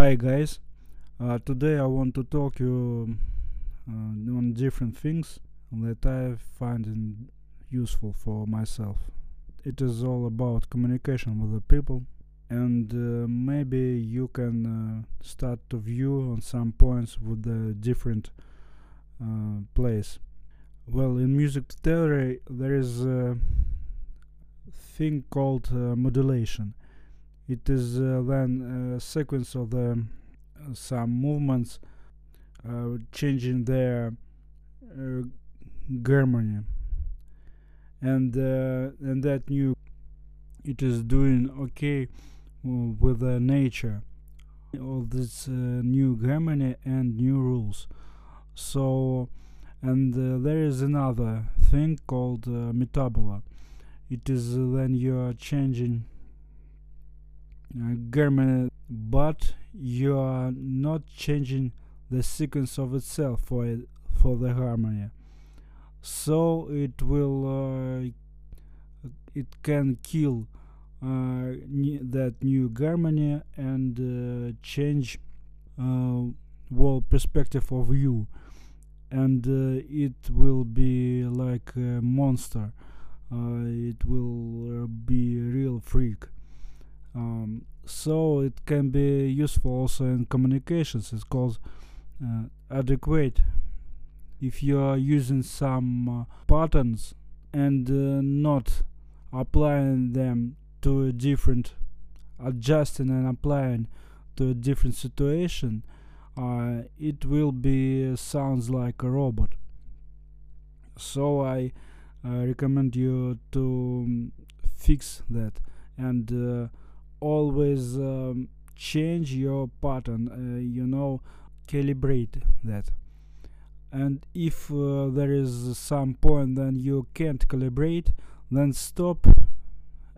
Hi guys, uh, today I want to talk you uh, on different things that I find in- useful for myself. It is all about communication with the people, and uh, maybe you can uh, start to view on some points with the different uh, place. Well, in music theory, there is a thing called uh, modulation. It is uh, then a sequence of the uh, some movements uh, changing their uh, harmony, and uh, and that new it is doing okay uh, with the nature. All this uh, new harmony and new rules. So, and uh, there is another thing called uh, metabola. It is uh, when you are changing uh, harmony, but you are not changing the sequence of itself for it, for the harmony. So it will uh, it can kill uh, that new harmony and uh, change uh, whole perspective of you, and it will be like a monster. It will be a real freak. Um, so it can be useful also in communications. It's called uh, adequate. If you are using some uh, patterns and uh, not applying them to a different, adjusting and applying to a different situation, uh, it will be sounds like a robot. So I uh, recommend you to um, fix that and uh, always um, change your pattern uh, you know calibrate that. And if uh, there is some point then you can't calibrate then stop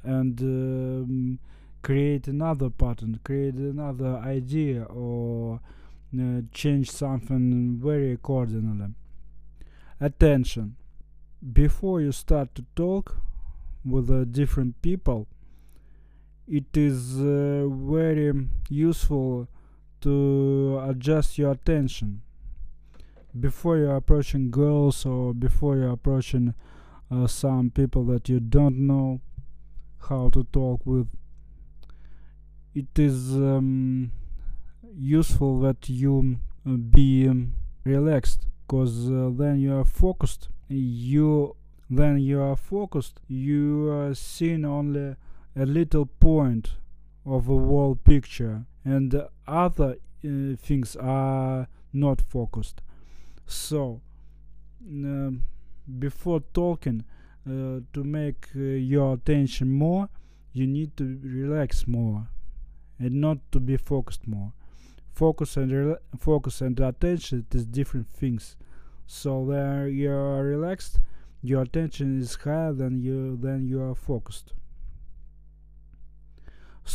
and um, create another pattern create another idea or uh, change something very accordingly. Attention. Before you start to talk with uh, different people it is uh, very useful to adjust your attention. Before you're approaching girls or before you're approaching uh, some people that you don't know how to talk with it is um, useful that you uh, be um, relaxed because uh, then you are focused. You then you are focused. You are seeing only a little point of a whole picture and the other uh, things are not focused. So um, before talking uh, to make uh, your attention more you need to relax more and not to be focused more. Focus and focus and attention is different things. So when you are relaxed your attention is higher than you than you are focused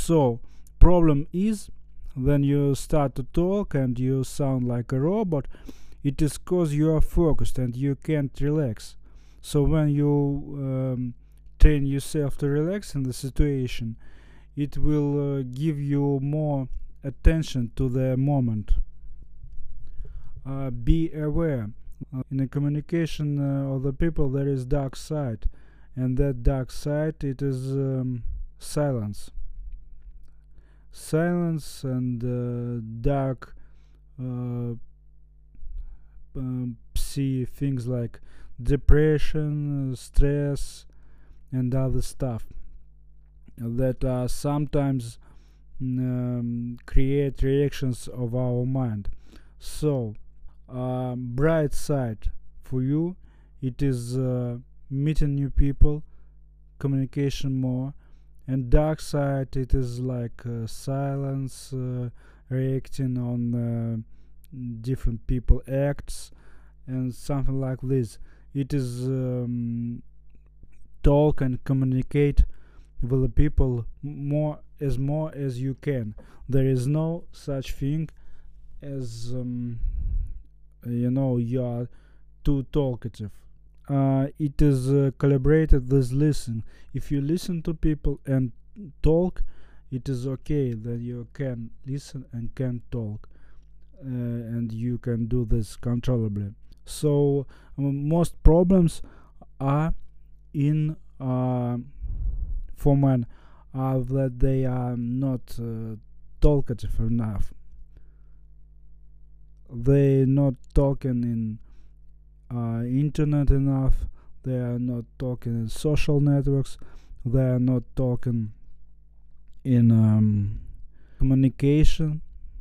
so problem is when you start to talk and you sound like a robot it is cause you are focused and you can't relax. So when you um, train yourself to relax in the situation it will uh, give you more attention to the moment. Uh, be aware uh, in the communication uh, of the people there is dark side and that dark side it is um, silence silence and uh, dark uh, um, see things like depression stress and other stuff that uh, sometimes um, create reactions of our mind. So um, bright side for you it is uh, meeting new people communication more and dark side it is like uh, silence uh, reacting on uh, different people acts and something like this. It is um, talk and communicate with the people more as more as you can. There is no such thing as um, you know you are too talkative uh, it is uh, calibrated with listen. If you listen to people and talk it is okay that you can listen and can talk uh, and you can do this controllably. So um, most problems are in uh, for men are that they are not uh, talkative enough. They not talking in uh, internet enough they are not talking in social networks they are not talking in um, communication